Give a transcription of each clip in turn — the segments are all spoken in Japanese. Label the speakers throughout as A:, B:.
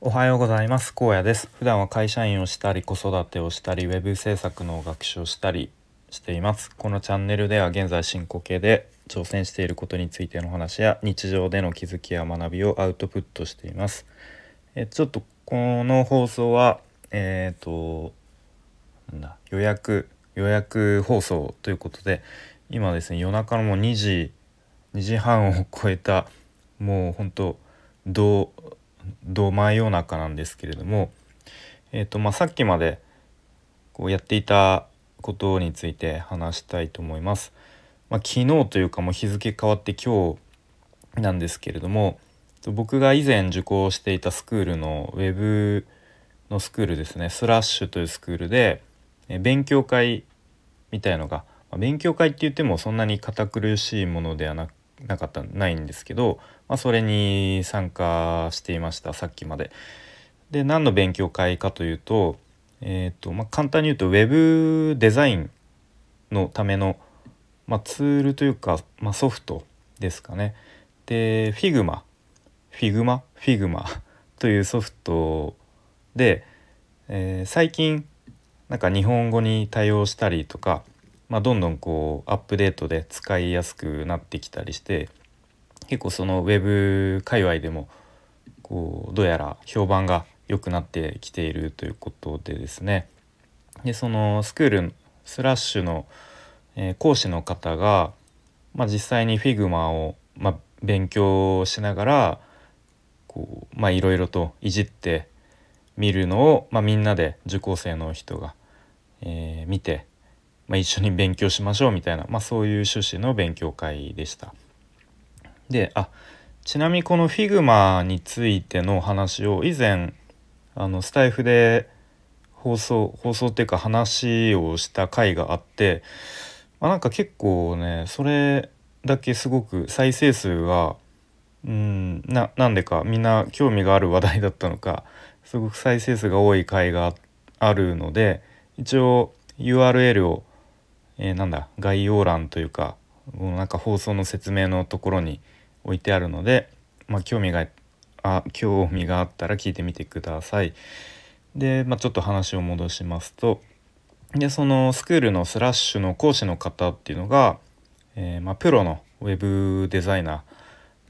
A: おはようございます。高野です。普段は会社員をしたり子育てをしたりウェブ制作の学習をしたりしています。このチャンネルでは現在進行形で挑戦していることについての話や日常での気づきや学びをアウトプットしています。えちょっとこの放送はえっ、ー、となんだ予約予約放送ということで今ですね夜中のもう2時2時半を超えたもう本当どど真夜中なんですけれども、えーとまあ、さっきまでこうやっていたことについて話したいと思います。まあ、昨日というかもう日付変わって今日なんですけれども僕が以前受講していたスクールのウェブのスクールですねスラッシュというスクールで勉強会みたいのが勉強会って言ってもそんなに堅苦しいものではなくなかったないんですけど、まあ、それに参加していましたさっきまで。で何の勉強会かというと,、えーとまあ、簡単に言うと Web デザインのための、まあ、ツールというか、まあ、ソフトですかね。で Figma Figma Figma というソフトで、えー、最近なんか日本語に対応したりとかまあ、どんどんこうアップデートで使いやすくなってきたりして結構そのウェブ界隈でもこうどうやら評判が良くなってきているということでですね。でそのスクールスラッシュの、え、講師の方が、まあ、実際に Figma を、まあ、勉強しながらこうまあいろいろといじってみるのを、まあ、みんなで受講生の人が、えー、見てまあ、一緒に勉強しましょうみたいな、まあ、そういう趣旨の勉強会でした。であちなみにこの Figma についての話を以前あのスタイフで放送放送っていうか話をした回があって、まあ、なんか結構ねそれだけすごく再生数がうんななんでかみんな興味がある話題だったのかすごく再生数が多い回があるので一応 URL をえー、なんだ概要欄というかなんか放送の説明のところに置いてあるので、まあ、興味があ興味があったら聞いてみてください。で、まあ、ちょっと話を戻しますとでそのスクールのスラッシュの講師の方っていうのが、えー、まあ、プロのウェブデザイナ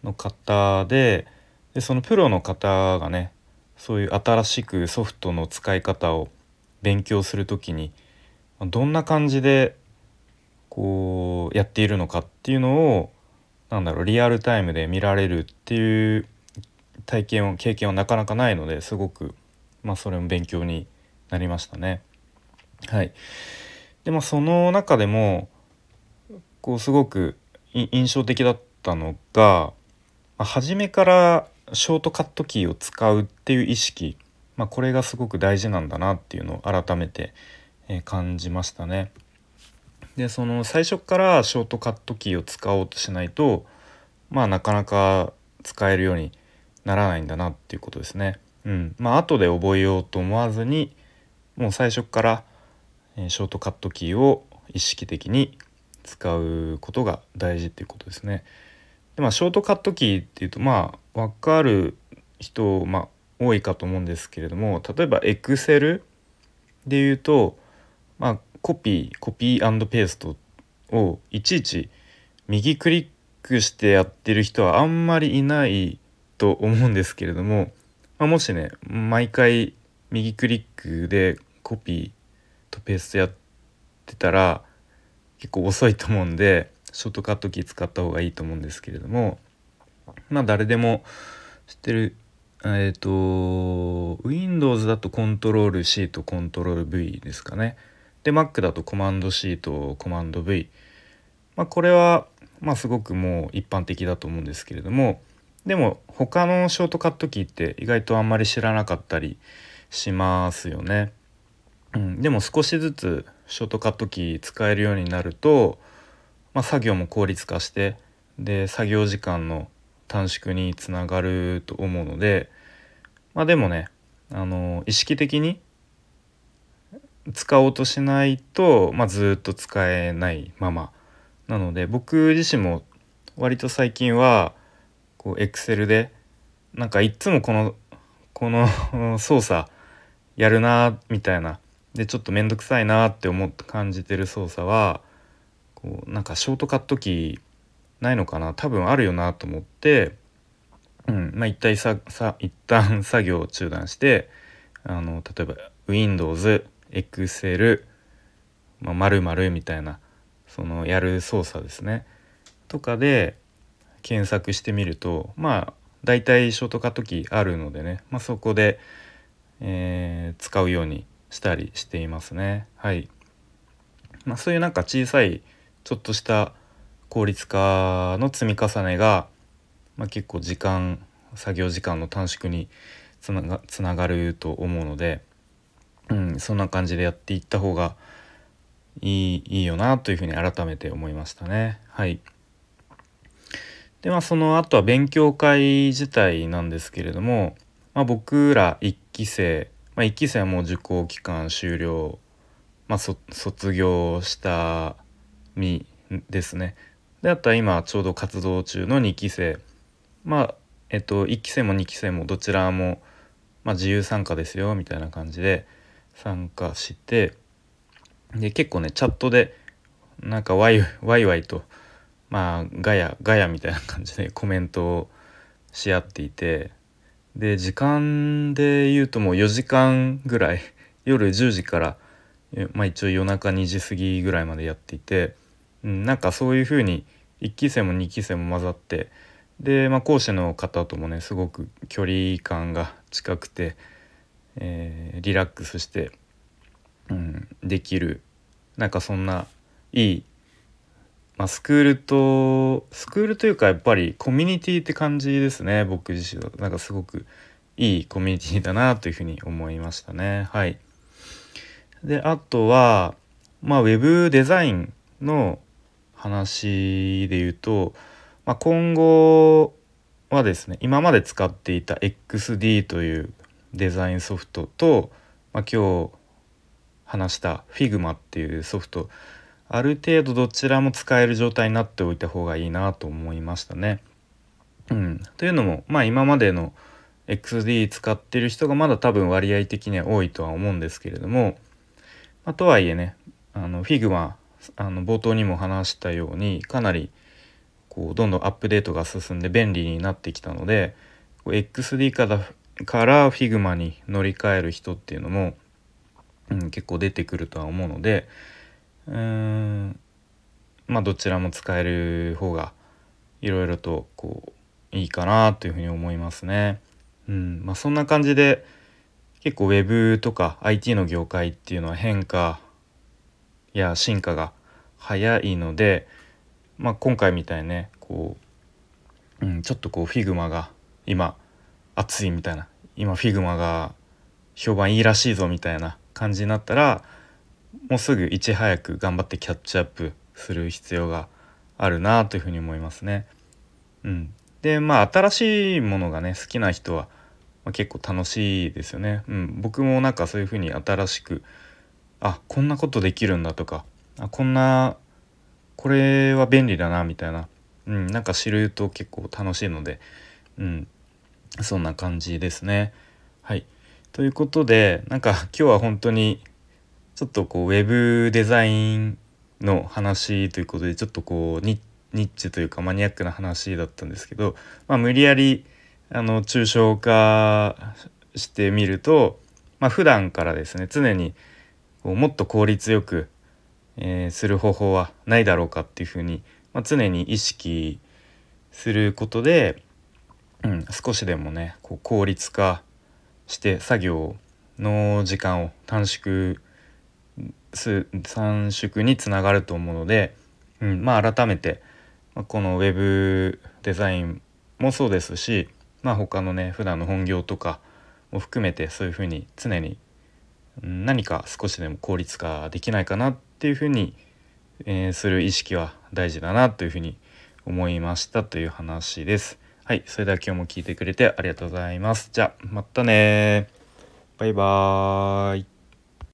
A: ーの方ででそのプロの方がねそういう新しくソフトの使い方を勉強する時にどんな感じでこうやっているのかっていうのをなんだろうリアルタイムで見られるっていう体験を経験はなかなかないのですごく、まあ、それも勉強になりましたね。はい、でまあその中でもこうすごく印象的だったのが、まあ、初めからショートカットキーを使うっていう意識、まあ、これがすごく大事なんだなっていうのを改めて感じましたね。でその最初からショートカットキーを使おうとしないとまあなかなか使えるようにならないんだなっていうことですね。うん、まあ後で覚えようと思わずにもう最初からショートカットキーを意識的に使うことが大事っていうことですね。でまあショートカットキーっていうとまあ分かる人、まあ、多いかと思うんですけれども例えば Excel で言うとまあコピーコピーペーストをいちいち右クリックしてやってる人はあんまりいないと思うんですけれども、まあ、もしね毎回右クリックでコピーとペーストやってたら結構遅いと思うんでショートカットキー使った方がいいと思うんですけれどもまあ誰でも知ってるえっ、ー、と Windows だとコントロール C とコントロール V ですかね。で Mac だとコマンド C とコマンド V、まあ、これはまあすごくもう一般的だと思うんですけれどもでも他のショートカットキーって意外とあんまり知らなかったりしますよね。うん、でも少しずつショートカットキー使えるようになると、まあ、作業も効率化してで作業時間の短縮につながると思うのでまあでもねあの意識的に使おうとしないと、まあ、ずっと使えないまま。なので僕自身も割と最近はこう Excel でなんかいっつもこのこの 操作やるなみたいな。でちょっと面倒くさいなって思って感じてる操作はこうなんかショートカットキーないのかな。多分あるよなと思って、うんまあ、一体ささ一旦作業を中断してあの例えば Windows、Excel、ま、〇〇みたいなそのやる操作ですねとかで検索してみるとまあ大体ショートカットキーあるのでね、まあ、そこで、えー、使うようにしたりしていますね。はい。まあ、そういうなんか小さいちょっとした効率化の積み重ねが、まあ、結構時間作業時間の短縮につながつながると思うので、うん、そんな感じでやっていった方がいいいいよなというふうに改めて思いましたね。はい。でまあその後は勉強会自体なんですけれども、まあ、僕ら1期生、まあ、1期生はもう受講期間終了、まあ、卒業した身ですね。であとは今ちょうど活動中の2期生まあえっと1期生も2期生もどちらも、まあ、自由参加ですよみたいな感じで参加してで結構ねチャットでなんかワイワイワイとまあガヤガヤみたいな感じで コメントをし合っていてで時間で言うともう4時間ぐらい夜10時からまあ一応夜中2時過ぎぐらいまでやっていて、うん、なんかそういう風に1期生も2期生も混ざってで、まあ、講師の方ともねすごく距離感が近くて、えー、リラックスして、うん、できるなんかそんないいまあ、スクールとスクールというかやっぱりコミュニティって感じですね僕自身は。なんかすごくいいコミュニティだなというふうに思いましたね。はい。であとはまあウェブデザインの話で言うと、まあ、今後はですね今まで使っていた XD というデザインソフトと、まあ、今日話した Figma っていうソフトある程度どちらも使える状態になっておいた方がいいなと思いましたね。うん、というのもまあ今までの XD 使ってる人がまだ多分割合的には多いとは思うんですけれども、まあ、とはいえねあの Figma あの冒頭にも話したようにかなりこうどんどんアップデートが進んで便利になってきたので XD からから Figma に乗り換える人っていうのも、うん、結構出てくるとは思うので、うーんまあどちらも使える方がいろいろとこういいかなというふうに思いますね。うんまあ、そんな感じで結構 Web とか IT の業界っていうのは変化や進化が早いので、まあ、今回みたいにねこう、うん、ちょっとこう Figma が今熱いみたいな。今 Figma が評判いいらしいぞみたいな感じになったらもうすぐいち早く頑張ってキャッチアップする必要があるなというふうに思いますね。うん、でまあ新しいものがね好きな人は、まあ、結構楽しいですよね。うん、僕もなんかそういうふうに新しくあこんなことできるんだとかあこんなこれは便利だなみたいな、うん、なんか知ると結構楽しいので、うん、そんな感じですね。はいということでなんか今日は本当にちょっとこうウェブデザインの話ということでちょっとこうニッチというかマニアックな話だったんですけど、まあ、無理やりあの抽象化してみると、まあ、普段からですね常にこうもっと効率よく、えー、する方法はないだろうかっていうふうに、まあ、常に意識することで、うん、少しでもねこう効率化して作業の時間を短縮短縮につながると思うので、うん、まあ改めてこのウェブデザインもそうですし、まあ、他のね普段の本業とかも含めてそういうふうに常に何か少しでも効率化できないかなっていうふうに、えー、する意識は大事だなというふうに思いましたという話です。はい、それでは今日も聞いてくれてありがとうございます。じゃあまたねバイバーイ。